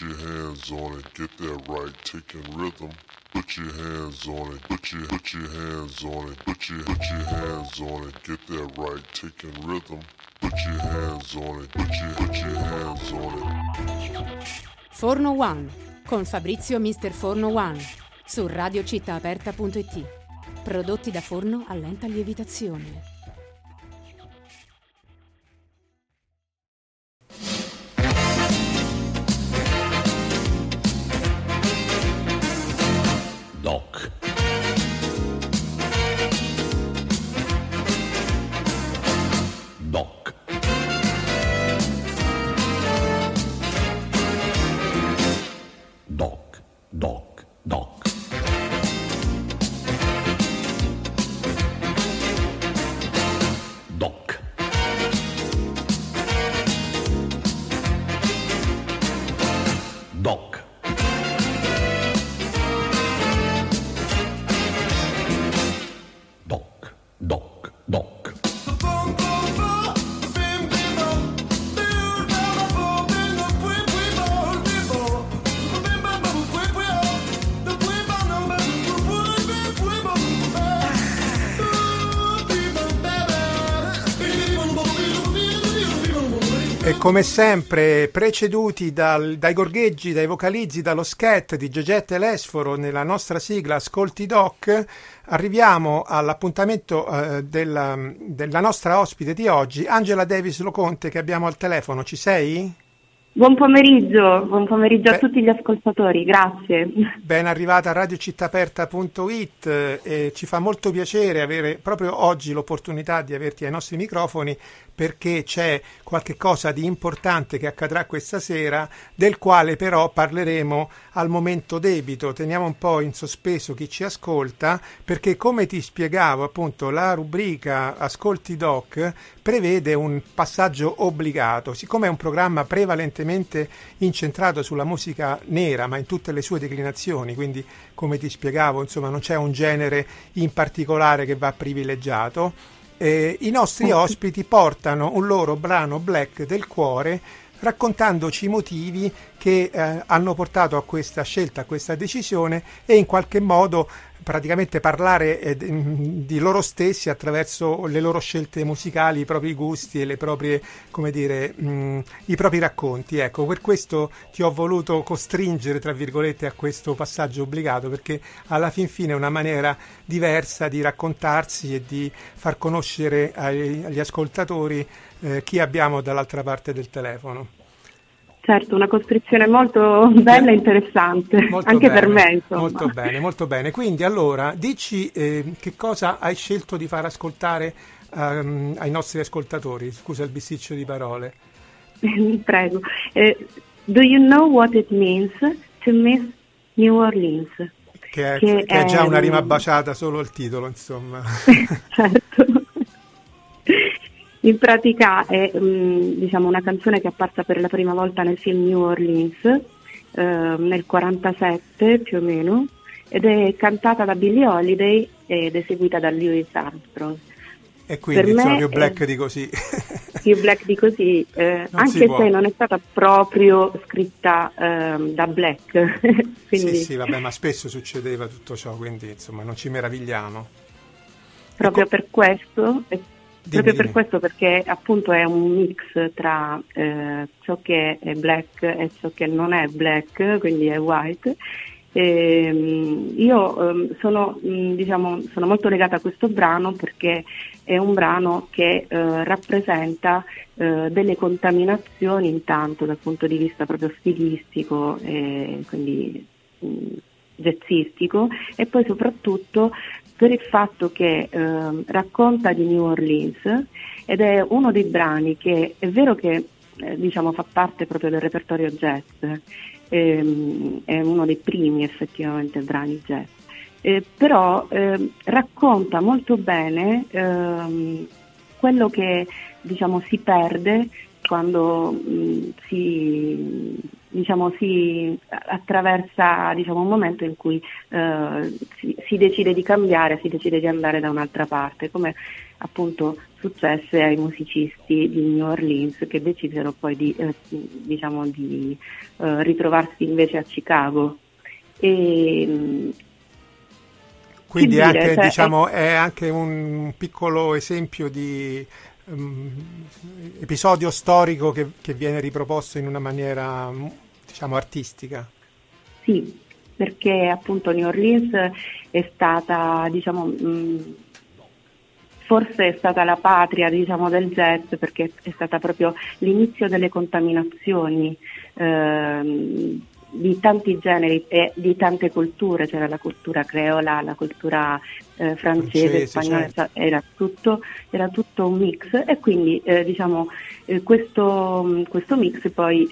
Your hands on it, get that right, taking rhythm. Put your hands on it, put your put your hands on it, put your put your hands on it, get that right, taking rhythm. Put your hands on it, put your put your hands on it. Forno One con Fabrizio Mister Forno One su radiocittaaperta.it. Prodotti da forno a lenta lievitazione. Come sempre, preceduti dal- dai gorgheggi, dai vocalizzi, dallo scat di Gegette Lesforo nella nostra sigla Ascolti Doc, arriviamo all'appuntamento eh, della, della nostra ospite di oggi, Angela Davis Loconte, che abbiamo al telefono. Ci sei? Buon pomeriggio, buon pomeriggio Beh. a tutti gli ascoltatori, grazie. Ben arrivata a radiocittaperta.it eh, e ci fa molto piacere avere proprio oggi l'opportunità di averti ai nostri microfoni perché c'è qualche cosa di importante che accadrà questa sera del quale però parleremo al momento debito. Teniamo un po' in sospeso chi ci ascolta perché come ti spiegavo appunto la rubrica Ascolti Doc prevede un passaggio obbligato. Siccome è un programma prevalentemente incentrato sulla musica nera ma in tutte le sue declinazioni, quindi come ti spiegavo insomma non c'è un genere in particolare che va privilegiato, eh, i nostri ospiti portano un loro brano black del cuore raccontandoci i motivi che eh, hanno portato a questa scelta, a questa decisione e in qualche modo praticamente parlare eh, di di loro stessi attraverso le loro scelte musicali, i propri gusti e le proprie, come dire, mh, i propri racconti. Ecco, per questo ti ho voluto costringere, tra virgolette, a questo passaggio obbligato, perché alla fin fine è una maniera diversa di raccontarsi e di far conoscere ai- agli ascoltatori eh, chi abbiamo dall'altra parte del telefono. Certo, una costrizione molto bella e interessante, Molto anche bene, per me. Insomma. Molto bene, molto bene. Quindi allora, dici eh, che cosa hai scelto di far ascoltare ehm, ai nostri ascoltatori? Scusa il bisticcio di parole. Prego. Eh, do you know what it means to miss New Orleans? Che è, Che che è già è- una rima baciata solo il titolo, insomma. certo. In pratica è mm, diciamo, una canzone che è apparsa per la prima volta nel film New Orleans eh, nel 47 più o meno ed è cantata da Billie Holiday ed eseguita da Louis Armstrong. E quindi, Per insomma, più è- black di così. Più black di così, eh, anche se non è stata proprio scritta ehm, da Black. Quindi Sì, sì, vabbè, ma spesso succedeva tutto ciò, quindi insomma non ci meravigliamo. proprio Ecco. per questo, e proprio dimmi. per questo perché appunto è un mix tra eh, ciò che è black e ciò che non è black, quindi è white. Ehm, io ehm, sono, mh, diciamo, sono molto legata a questo brano perché è un brano che eh, rappresenta eh, delle contaminazioni intanto dal punto di vista proprio stilistico e quindi mh, jazzistico e poi soprattutto per il fatto che ehm, racconta di New Orleans ed è uno dei brani che è vero che eh, diciamo, fa parte proprio del repertorio jazz, ehm, è uno dei primi effettivamente brani jazz, eh, però ehm, racconta molto bene ehm, quello che diciamo, si perde quando mh, si, diciamo, si attraversa diciamo, un momento in cui eh, si, si decide di cambiare, si decide di andare da un'altra parte, come appunto successe ai musicisti di New Orleans che decisero poi di, eh, diciamo di eh, ritrovarsi invece a Chicago. E, quindi dire, anche, cioè, diciamo, è anche un piccolo esempio di um, episodio storico che, che, viene riproposto in una maniera diciamo artistica. Sì, perché appunto New Orleans è stata, diciamo, mh, forse è stata la patria diciamo, del jazz perché è stata proprio l'inizio delle contaminazioni. Ehm, di tanti generi e di tante culture, c'era la cultura creola, la cultura eh, francese, francese, spagnola, certo. era, tutto, era, tutto, un mix e quindi eh, diciamo eh, questo, questo, mix poi...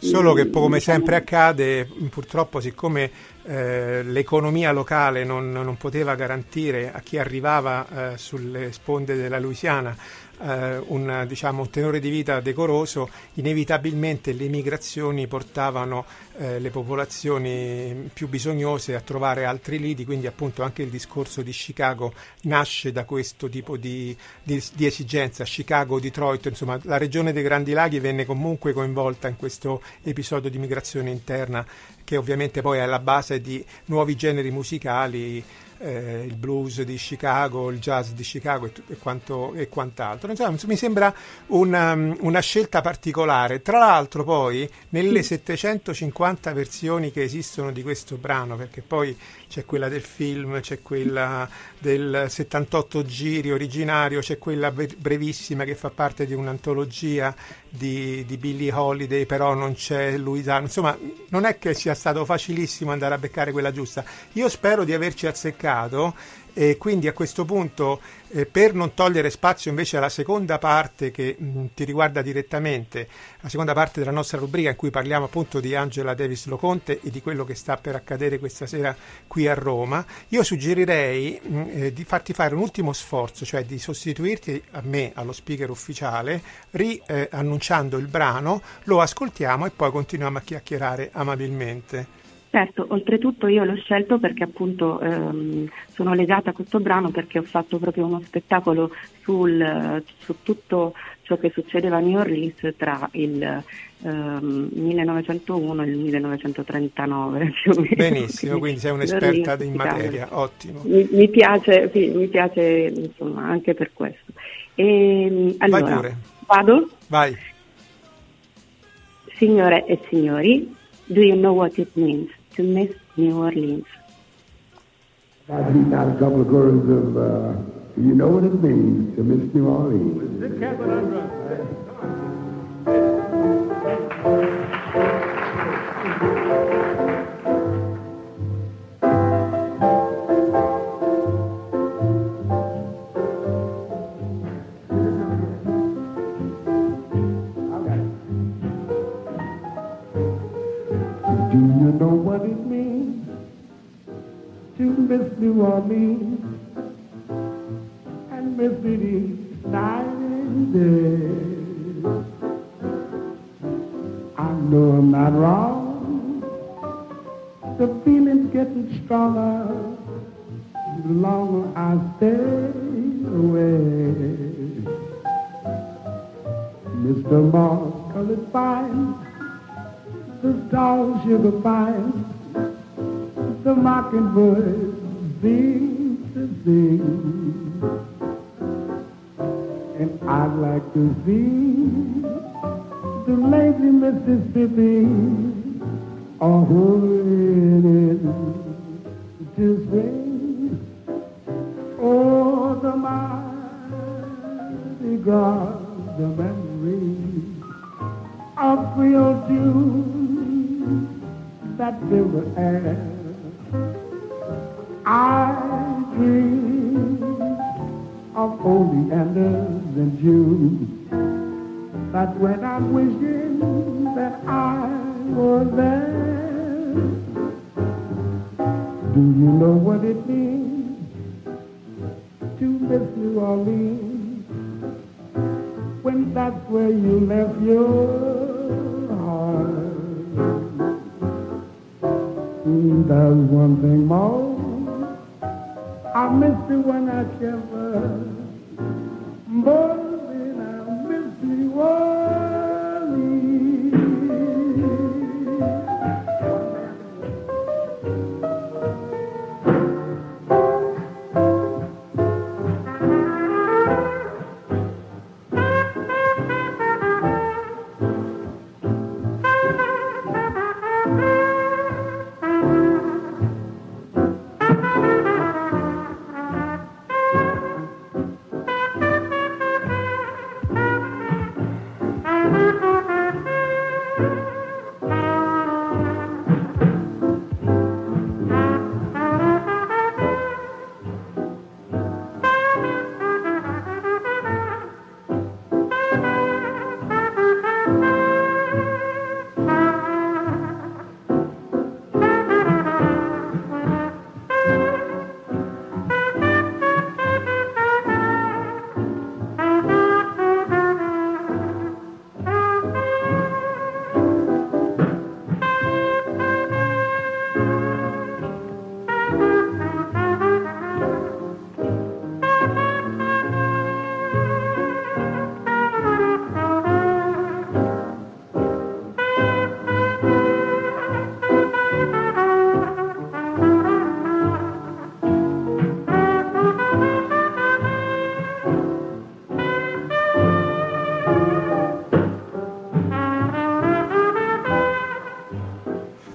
Solo che come sempre accade, purtroppo siccome eh, l'economia locale non, non, poteva garantire a chi arrivava eh, sulle sponde della Louisiana eh, un, diciamo, un, tenore di vita decoroso, inevitabilmente le migrazioni portavano eh, le popolazioni più bisognose a trovare altri lidi, quindi appunto anche il discorso di Chicago nasce da questo tipo di, di, di esigenza. Chicago, Detroit, insomma la regione dei Grandi Laghi venne comunque coinvolta in questo episodio di migrazione interna che ovviamente poi è alla base di nuovi generi musicali eh, il blues di Chicago, il jazz di Chicago e, e, quanto, e quant'altro. Insomma, mi sembra una, um, una, scelta particolare. Tra l'altro poi nelle 750 versioni che esistono di questo brano, perché poi c'è quella del film, c'è quella del 78 giri originario, c'è quella brevissima che fa parte di un'antologia di, di Billie Holiday, però non c'è Luisano. Insomma, non è che sia stato facilissimo andare a beccare quella giusta. Io spero di averci azzeccato e quindi a questo punto eh, per non togliere spazio invece alla seconda parte che mh, ti riguarda direttamente, la seconda parte della nostra rubrica in cui parliamo appunto di Angela Davis Loconte e di quello che sta per accadere questa sera qui a Roma, io suggerirei mh, eh, di farti fare un ultimo sforzo, cioè di sostituirti a me, allo speaker ufficiale, riannunciando eh, il brano, lo ascoltiamo e poi continuiamo a chiacchierare amabilmente. Certo, oltretutto io l'ho scelto perché appunto ehm, sono legata a questo brano perché ho fatto proprio uno spettacolo sul, su tutto ciò che succedeva a New Orleans tra il ehm, 1901 e il 1939. Benissimo, quindi sei un'esperta in materia, ottimo. Mi, mi piace, sì, mi piace insomma, anche per questo. E, ehm, allora, Vai pure. Vado? Vai. Signore e signori, do you know what it means? To miss New Orleans. I beat out a couple of chords of, uh, you know what it means to miss New Orleans. Mockingbird sing to sing. And I'd like to see the lazy Mississippi all in to sing. Oh, the mighty God, the memory of Creole tune that filled the air wishing that I were there. Do you know what it means to miss New Orleans when that's where you left your heart? there's one thing more. I miss you when I shiver. More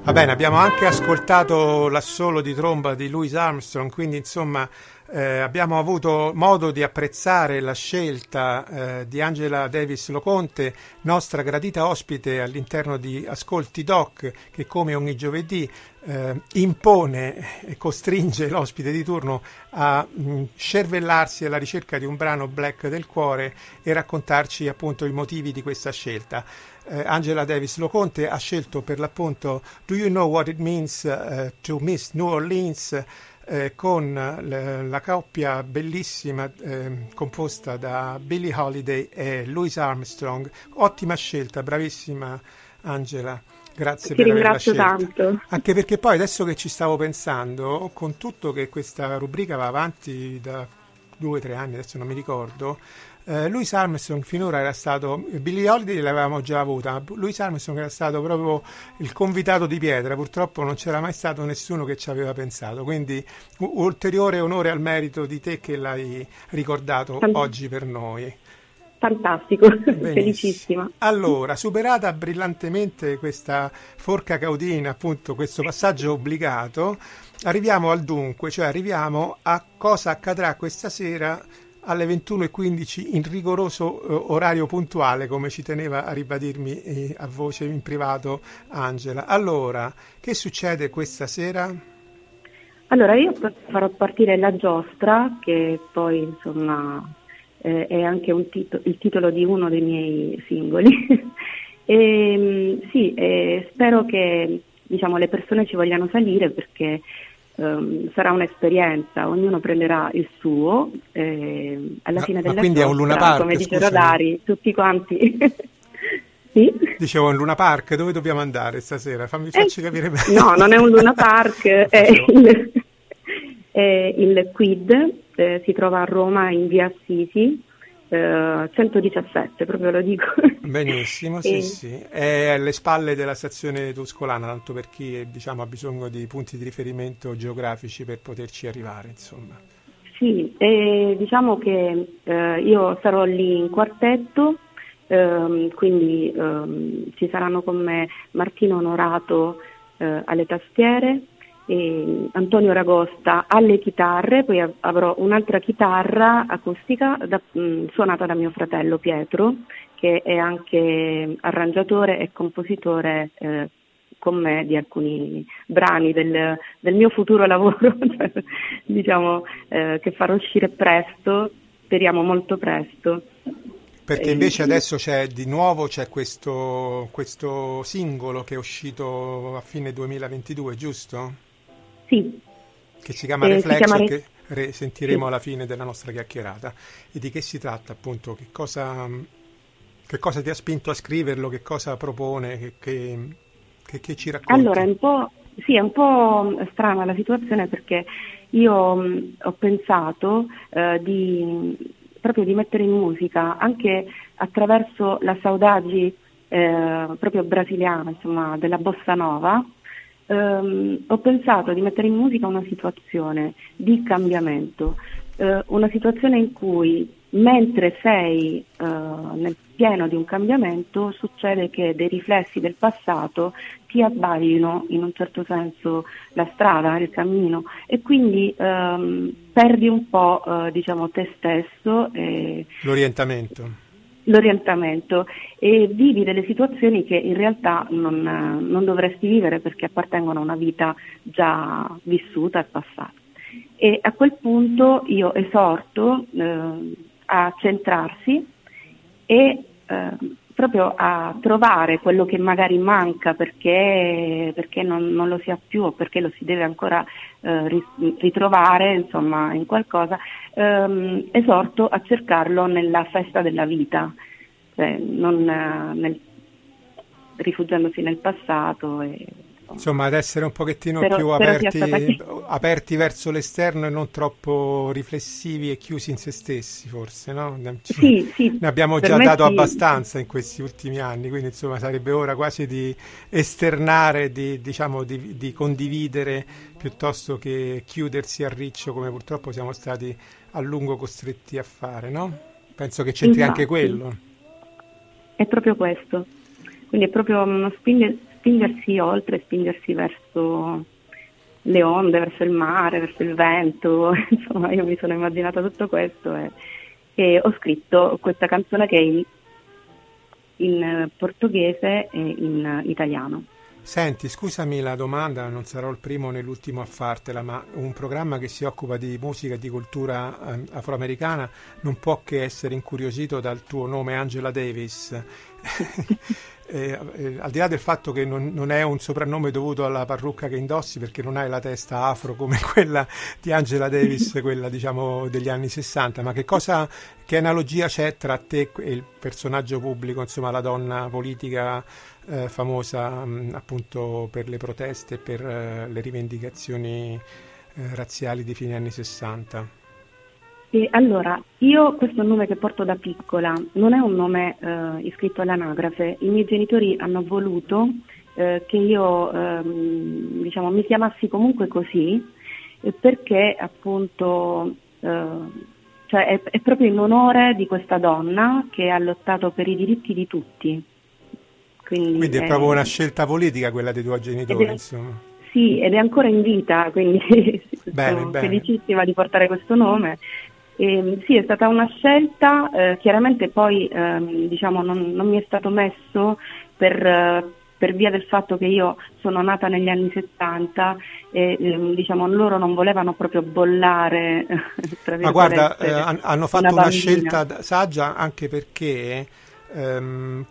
Va bene, abbiamo anche ascoltato l'assolo di tromba di Louis Armstrong, quindi insomma eh, abbiamo avuto modo di apprezzare la scelta eh, di Angela Davis Loconte, nostra gradita ospite all'interno di Ascolti Doc, che come ogni giovedì eh, impone e costringe l'ospite di turno a mh, scervellarsi alla ricerca di un brano black del cuore e raccontarci appunto i motivi di questa scelta. Eh, Angela Davis Loconte ha scelto per l'appunto Do You Know What It Means uh, to Miss New Orleans eh, con le, la coppia bellissima eh, composta da Billie Holiday e Louis Armstrong. Ottima scelta, bravissima Angela. Grazie Ti per averla ringrazio scelta. tanto. Anche perché poi adesso che ci stavo pensando, con tutto che questa rubrica va avanti da due o tre anni, adesso non mi ricordo, eh, Louis Armstrong finora era stato, Billie Holiday l'avevamo già avuta, ma Louis Armstrong era stato proprio il convitato di pietra, purtroppo non c'era mai stato nessuno che ci aveva pensato, quindi ulteriore onore al merito di te che l'hai ricordato oggi per noi. Fantastico, Benissimo. felicissima. Allora, superata brillantemente questa forca caudina, appunto questo passaggio obbligato, arriviamo al dunque, cioè arriviamo a cosa accadrà questa sera alle 21.15 in rigoroso eh, orario puntuale, come ci teneva a ribadirmi eh, a voce in privato Angela. Allora, che succede questa sera? Allora, io farò partire la giostra, che poi insomma eh, è anche tito- il titolo di uno dei miei singoli. e, mh, sì, eh, spero che diciamo, le persone ci vogliano salire perché ehm, sarà un'esperienza, ognuno prenderà il suo. eh, alla fine della quindi è un Luna Park, come dice scusami. Rodari, tutti quanti. sì? Dicevo in Luna Park, dove dobbiamo andare stasera? Fammi facci Eh, capire bene. No, non è un Luna Park, è il, è il Quid, eh, si trova a Roma in via Assisi, eh, 117, proprio lo dico. Benissimo, sì, E- sì. È alle spalle della stazione tuscolana, tanto per chi eh, diciamo, ha bisogno di punti di riferimento geografici per poterci arrivare, insomma. Sì, e diciamo che eh, io sarò lì in quartetto, ehm, quindi ehm, ci saranno con me Martino Onorato eh, alle tastiere, e Antonio Ragosta alle chitarre, poi av- avrò un'altra chitarra acustica da- mh, suonata da mio fratello Pietro, che è anche arrangiatore e compositore eh, con me di alcuni brani del, del mio futuro lavoro, cioè, diciamo eh, che farò uscire presto, speriamo molto presto. Perché Eh, invece adesso c'è di nuovo c'è questo, questo singolo che è uscito a fine 2022, giusto? Sì, Che si chiama Eh, si Reflex chiama e Re- che re- sentiremo Sì. alla fine della nostra chiacchierata. E di che si tratta appunto? Che cosa, che cosa ti ha spinto a scriverlo? Che cosa propone? Che, che- che- che ci racconti? allora è un po', sì, è un po' strana la situazione perché io mh, ho pensato eh, di, proprio di mettere in musica anche attraverso la saudade eh, proprio brasiliana, insomma, della bossa nova, ehm, ho pensato di mettere in musica una situazione di cambiamento, eh, una situazione in cui mentre sei eh, nel pieno di un cambiamento succede che dei riflessi del passato ti abbaglino in un certo senso la strada, il cammino e quindi ehm, perdi un po' eh, diciamo te stesso. E L'orientamento. L'orientamento e vivi delle situazioni che in realtà non, non dovresti vivere perché appartengono a una vita già vissuta e passata. E a quel punto io esorto eh, a centrarsi e eh, proprio a trovare quello che magari manca perché, perché non, non, lo si ha più o perché lo si deve ancora eh, ritrovare insomma, in qualcosa, ehm, esorto a cercarlo nella festa della vita, cioè non eh, nel, rifugiandosi nel passato. E, Insomma, ad essere un pochettino però, più aperti, aperti, verso l'esterno e non troppo riflessivi e chiusi in se stessi, forse, no? Sì, sì, ne abbiamo già dato sì. abbastanza in questi ultimi anni, quindi insomma sarebbe ora quasi di esternare, di, diciamo, di, di condividere piuttosto che chiudersi a riccio come purtroppo siamo stati a lungo costretti a fare, no? Penso che c'entri Infatti, anche quello. È proprio questo, quindi è proprio uno spingere spingersi oltre, spingersi verso le onde, verso il mare, verso il vento, insomma io mi sono immaginata tutto questo e, e ho scritto questa canzone che è in, in portoghese e in italiano. Senti, scusami la domanda, non sarò il primo né l'ultimo a fartela, ma un programma che si occupa di musica e di cultura eh, afroamericana non può che essere incuriosito dal tuo nome Angela Davis. Eh, eh, al di là del fatto che non, non, è un soprannome dovuto alla parrucca che indossi perché non hai la testa afro come quella di Angela Davis, quella diciamo degli anni 60, ma che cosa, che analogia c'è tra te e il personaggio pubblico, insomma la donna politica eh, famosa mh, appunto per le proteste e per eh, le rivendicazioni eh, razziali di fine anni 60? E allora, io questo nome che porto da piccola non è un nome eh, iscritto all'anagrafe, i miei genitori hanno voluto eh, che io ehm, diciamo, mi chiamassi comunque così eh, perché appunto eh, cioè è, è, proprio in onore di questa donna che ha lottato per i diritti di tutti. Quindi, quindi è, è proprio una scelta politica quella dei tuoi genitori, insomma. Sì, ed è ancora in vita, quindi bene, sono bene. felicissima di portare questo nome e, sì, è stata una scelta, eh, chiaramente poi ehm, diciamo, non, non, mi è stato messo per, eh, per, via del fatto che io sono nata negli anni 70 e ehm, diciamo, loro non volevano proprio bollare. Ma guarda, eh, hanno fatto una, una scelta saggia anche perché ehm,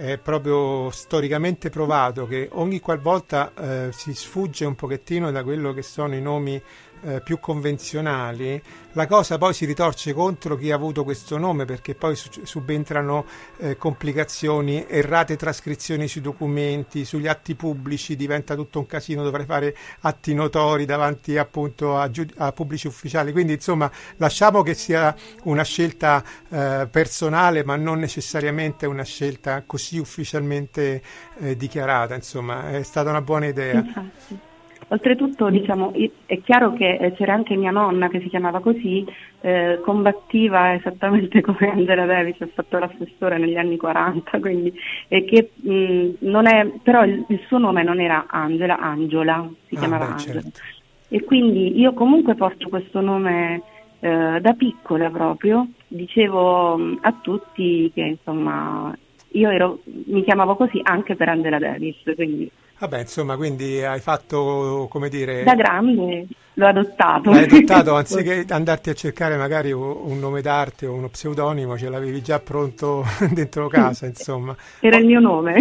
è proprio storicamente provato che ogni qualvolta eh, si sfugge un pochettino da quello che sono i nomi eh, più convenzionali, la cosa poi si ritorce contro chi ha avuto questo nome perché poi subentrano eh, complicazioni, errate trascrizioni sui documenti, sugli atti pubblici, diventa tutto un casino, dovrei fare atti notori davanti appunto a, giud- a pubblici ufficiali. Quindi insomma lasciamo che sia una scelta eh, personale ma non necessariamente una scelta così ufficialmente eh, dichiarata, insomma è stata una buona idea. Infatti. Oltretutto diciamo, è chiaro che eh, c'era anche mia nonna che si chiamava così, eh, combattiva esattamente come Angela Davis ha fatto l'assessore negli anni 40, quindi, che, mh, non è, però il, il, suo nome non era Angela, Angela, si ah, chiamava beh, Angela. Certo. E quindi io comunque porto questo nome eh, da piccola proprio, dicevo a tutti che insomma io ero, mi chiamavo così anche per Angela Davis, quindi Vabbè, insomma, quindi hai fatto, come dire... Da grande l'ho adottato. L'hai adottato, anziché andarti a cercare magari un nome d'arte o uno pseudonimo, ce l'avevi già pronto dentro casa, insomma. Era il mio nome.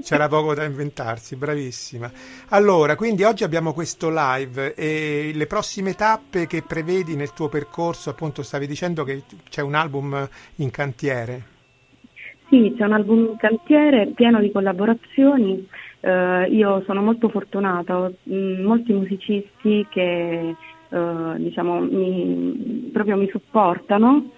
C'era poco da inventarsi, bravissima. Allora, quindi oggi abbiamo questo live e le prossime tappe che prevedi nel tuo percorso, appunto stavi dicendo che c'è un album in cantiere. Sì, c'è un album in cantiere pieno di collaborazioni. Eh, io sono molto fortunata, ho mh, molti musicisti che eh, diciamo, mi, proprio mi supportano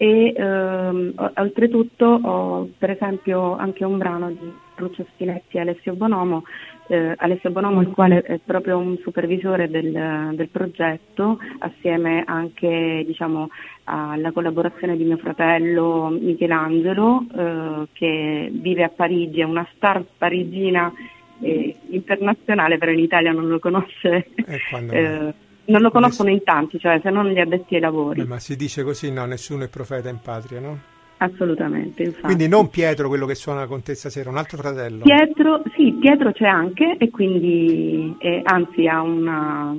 e ehm, oltretutto ho per esempio anche un brano di Lucio Spinetti e Alessio Bonomo, eh, Alessio Bonomo il quale è proprio un supervisore del, del progetto assieme anche diciamo, alla collaborazione di mio fratello Michelangelo eh, che vive a Parigi, è una star parigina eh, internazionale però in Italia non lo conosce. Eh, non lo conoscono in tanti, cioè se non gli addetti ai lavori. Beh, ma si dice così, no, nessuno è profeta in patria, no? Assolutamente, infatti. Quindi non Pietro, quello che suona con te stasera, un altro fratello. Pietro, sì, Pietro c'è anche e quindi, eh, anzi ha una,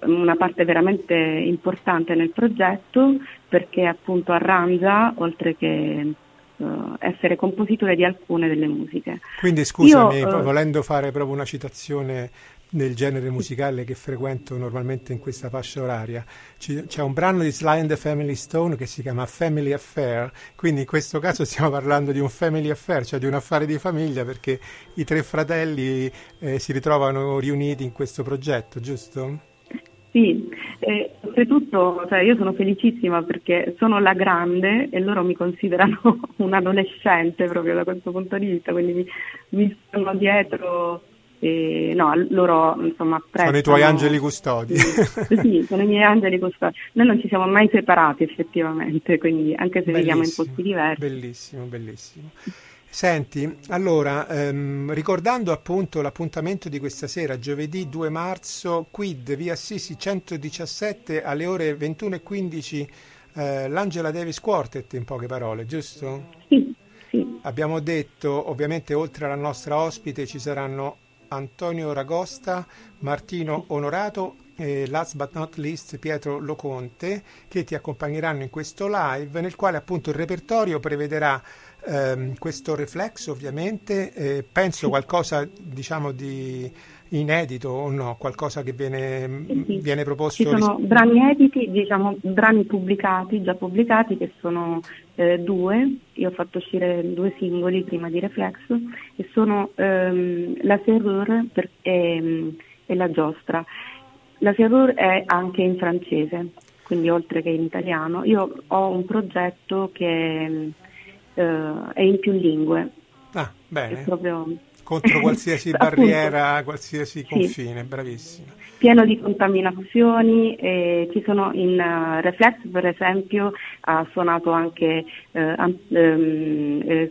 una parte veramente importante nel progetto perché appunto arrangia, oltre che uh, essere compositore di alcune delle musiche. Quindi scusami, Io, uh, volendo fare proprio una citazione nel genere musicale che frequento normalmente in questa fascia oraria. c'è un brano di Sly and the Family Stone che si chiama Family Affair, quindi in questo caso stiamo parlando di un family affair, cioè di un affare di famiglia perché i tre fratelli eh, si ritrovano riuniti in questo progetto, giusto? Sì, eh, oltretutto cioè, io sono felicissima perché sono la grande e loro mi considerano un adolescente proprio da questo punto di vista, quindi mi, mi stanno dietro e, no, loro insomma apprezzano... Sono i tuoi angeli custodi. Sì, sì, sono i miei angeli custodi. Noi non ci siamo mai separati effettivamente, quindi anche se viviamo in posti diversi. Bellissimo, bellissimo. Senti, allora, ehm, ricordando appunto l'appuntamento di questa sera, giovedì 2 marzo, Quid, via Sisi 117 alle ore 21.15, eh, l'Angela Davis Quartet in poche parole, giusto? Sì, sì. Abbiamo detto, ovviamente oltre alla nostra ospite ci saranno Antonio Ragosta, Martino Onorato e last but not least Pietro Loconte che ti accompagneranno in questo live nel quale appunto il repertorio prevederà ehm, questo reflex ovviamente, eh, penso qualcosa diciamo di inedito o no, qualcosa che viene, sì, sì. viene proposto? Ci sono ris- brani editi, diciamo brani pubblicati, già pubblicati che sono eh, due, io ho fatto uscire due singoli prima di Reflex e sono ehm, La Serrure per, e, e, La Giostra. La Serrure è anche in francese, quindi oltre che in italiano. Io ho un progetto che eh, è in più lingue. Ah, bene. È proprio contro qualsiasi barriera, qualsiasi confine, sì. bravissima. Pieno di contaminazioni, eh, ci sono in uh, Reflex per esempio ha suonato anche eh, um,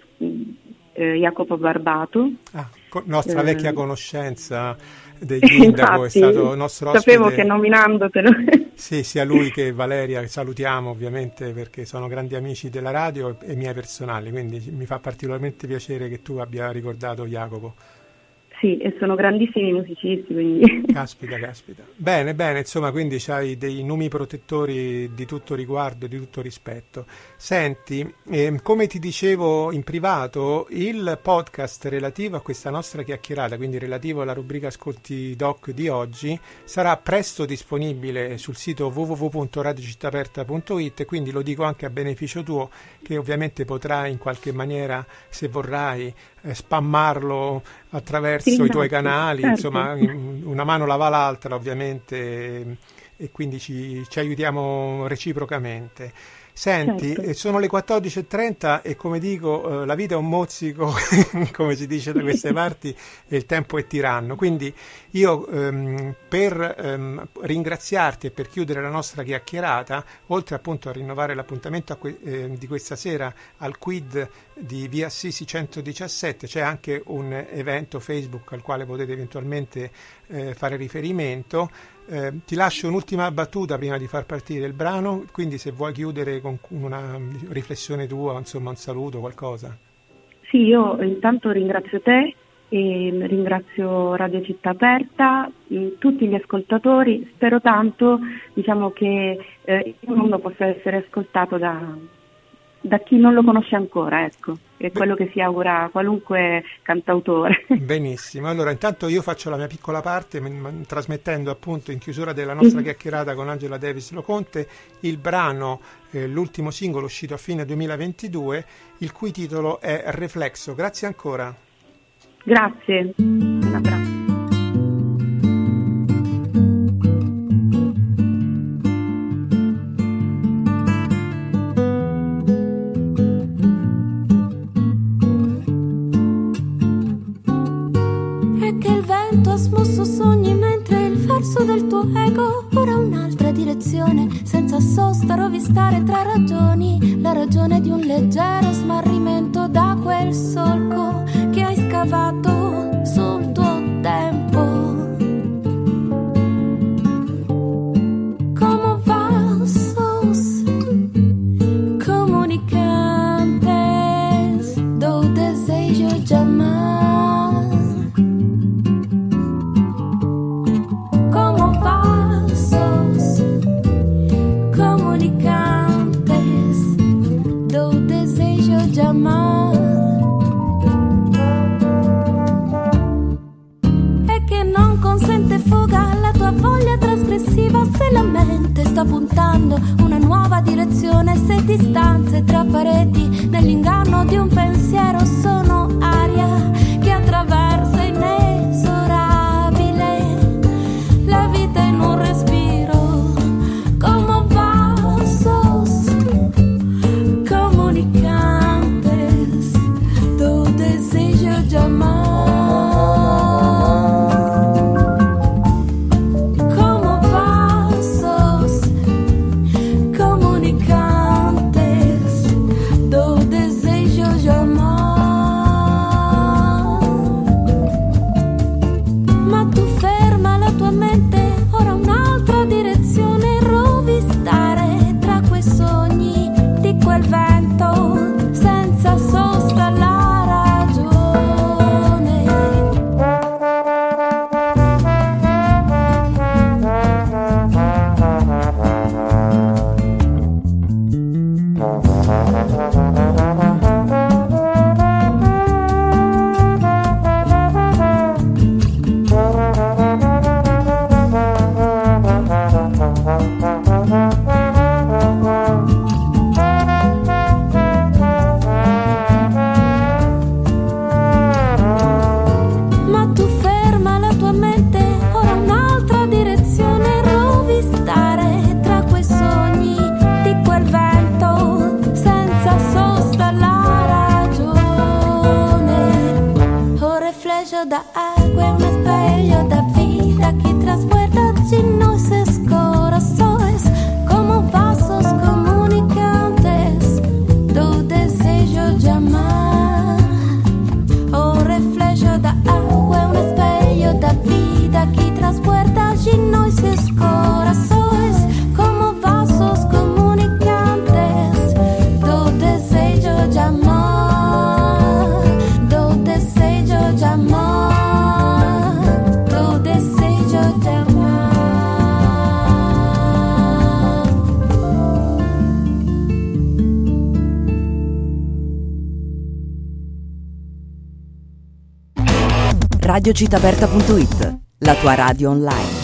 eh, Jacopo Barbato. Ah, nostra vecchia conoscenza degli Indago, è stato nostro ospite. Sapevo che nominandotelo. sì, sia lui che Valeria, che salutiamo ovviamente perché sono grandi amici della radio e miei personali, quindi mi fa particolarmente piacere che tu abbia ricordato Jacopo. Sì, e sono grandissimi musicisti, quindi... Caspita, caspita. Bene, bene, insomma, quindi hai dei numi protettori di tutto riguardo, di tutto rispetto. Senti, eh, come ti dicevo in privato, il podcast relativo a questa nostra chiacchierata, quindi relativo alla rubrica Ascolti Doc di oggi, sarà presto disponibile sul sito www.radiocittaperta.it, quindi lo dico anche a beneficio tuo, che ovviamente potrai in qualche maniera, se vorrai, spammarlo attraverso sì, i tuoi canali, certo. insomma una mano lava l'altra ovviamente e quindi ci, ci aiutiamo reciprocamente. Senti, certo. sono le 14.30 e come dico, eh, la vita è un mozzico, come si dice da queste parti, e il tempo è tiranno. Quindi io ehm, per ehm, ringraziarti e per chiudere la nostra chiacchierata, oltre appunto a rinnovare l'appuntamento a que- eh, di questa sera al quid di Via Sisi 117, c'è anche un evento Facebook al quale potete eventualmente eh, fare riferimento. Eh, ti lascio un'ultima battuta prima di far partire il brano, quindi se vuoi chiudere con una riflessione tua, insomma un saluto, qualcosa. Sì, io intanto ringrazio te ringrazio Radio Città Aperta, mm, tutti gli ascoltatori, spero tanto diciamo, che eh, il mondo possa essere ascoltato da, da chi non lo conosce ancora, ecco, è quello che si augura qualunque cantautore. Benissimo, allora intanto io faccio la mia piccola parte m- trasmettendo appunto in chiusura della nostra Mhm. chiacchierata con Angela Davis Loconte il brano, eh, l'ultimo singolo uscito a fine 2022, il cui titolo è Reflexo. Grazie ancora. Grazie, un abbraccio. Desejo de amar. E che non consente fuga alla tua voglia trasgressiva se la mente sta puntando una nuova direzione, se distanze tra pareti nell'inganno di un pensiero sono aria reflejo da Radiocitaperta.it, la tua radio online.